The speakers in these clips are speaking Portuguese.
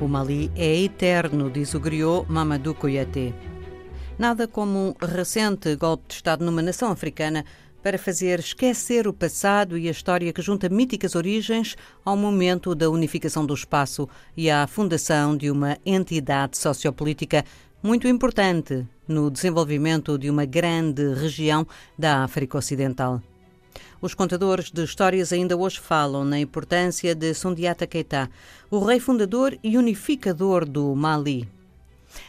O Mali é eterno, diz o griot Mamadou Kouyaté. Nada como um recente golpe de Estado numa nação africana para fazer esquecer o passado e a história que junta míticas origens ao momento da unificação do espaço e à fundação de uma entidade sociopolítica muito importante no desenvolvimento de uma grande região da África Ocidental. Os contadores de histórias ainda hoje falam na importância de Sundiata Keita, o rei fundador e unificador do Mali.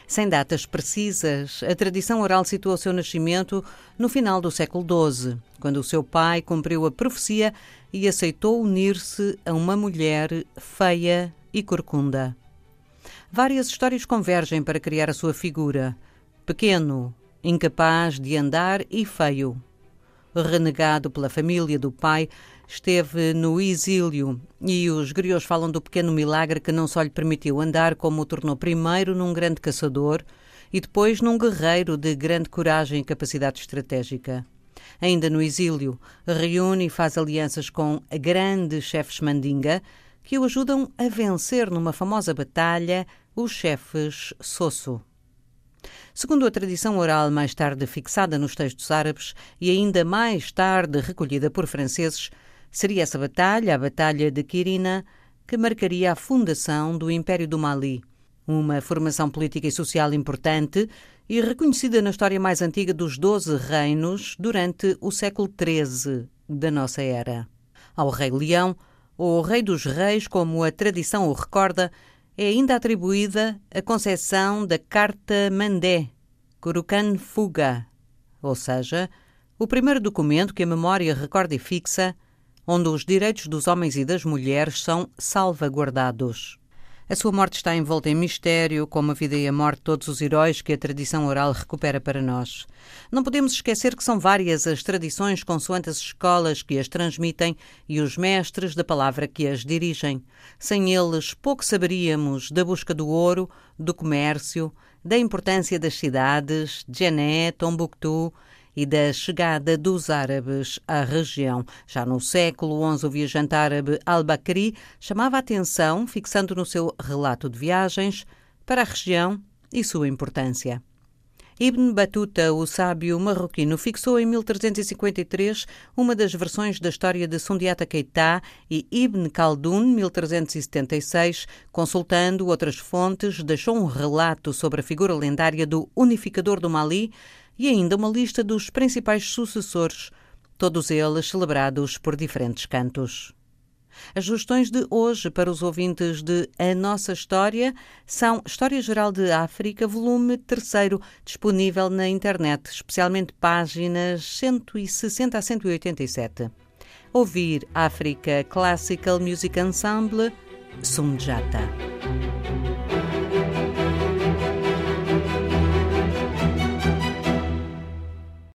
Sem datas precisas, a tradição oral situa o seu nascimento no final do século XII, quando o seu pai cumpriu a profecia e aceitou unir-se a uma mulher feia e corcunda. Várias histórias convergem para criar a sua figura. Pequeno, incapaz de andar e feio renegado pela família do pai, esteve no exílio e os griots falam do pequeno milagre que não só lhe permitiu andar, como o tornou primeiro num grande caçador e depois num guerreiro de grande coragem e capacidade estratégica. Ainda no exílio, reúne e faz alianças com grandes chefes mandinga que o ajudam a vencer numa famosa batalha os chefes Sosso. Segundo a tradição oral mais tarde fixada nos textos árabes e ainda mais tarde recolhida por franceses, seria essa batalha, a Batalha de Quirina, que marcaria a fundação do Império do Mali, uma formação política e social importante e reconhecida na história mais antiga dos Doze Reinos durante o século XIII da nossa era. Ao Rei Leão, ou Rei dos Reis, como a tradição o recorda, é ainda atribuída a concessão da Carta Mandé, Kurukan Fuga, ou seja, o primeiro documento que a memória recorda e fixa, onde os direitos dos homens e das mulheres são salvaguardados. A sua morte está envolta em mistério, como a vida e a morte de todos os heróis que a tradição oral recupera para nós. Não podemos esquecer que são várias as tradições consoante as escolas que as transmitem e os mestres da palavra que as dirigem. Sem eles, pouco saberíamos da busca do ouro, do comércio, da importância das cidades, Djené, Tombuctu, e da chegada dos árabes à região. Já no século XI, o viajante árabe al-Bakri chamava a atenção, fixando no seu relato de viagens, para a região e sua importância. Ibn Battuta, o sábio marroquino, fixou em 1353 uma das versões da história de Sundiata Keita e Ibn Khaldun, 1376, consultando outras fontes, deixou um relato sobre a figura lendária do unificador do Mali, e ainda uma lista dos principais sucessores, todos eles celebrados por diferentes cantos. As sugestões de hoje para os ouvintes de A Nossa História são História Geral de África, volume 3, disponível na internet, especialmente páginas 160 a 187. Ouvir África Classical Music Ensemble, Sumjata.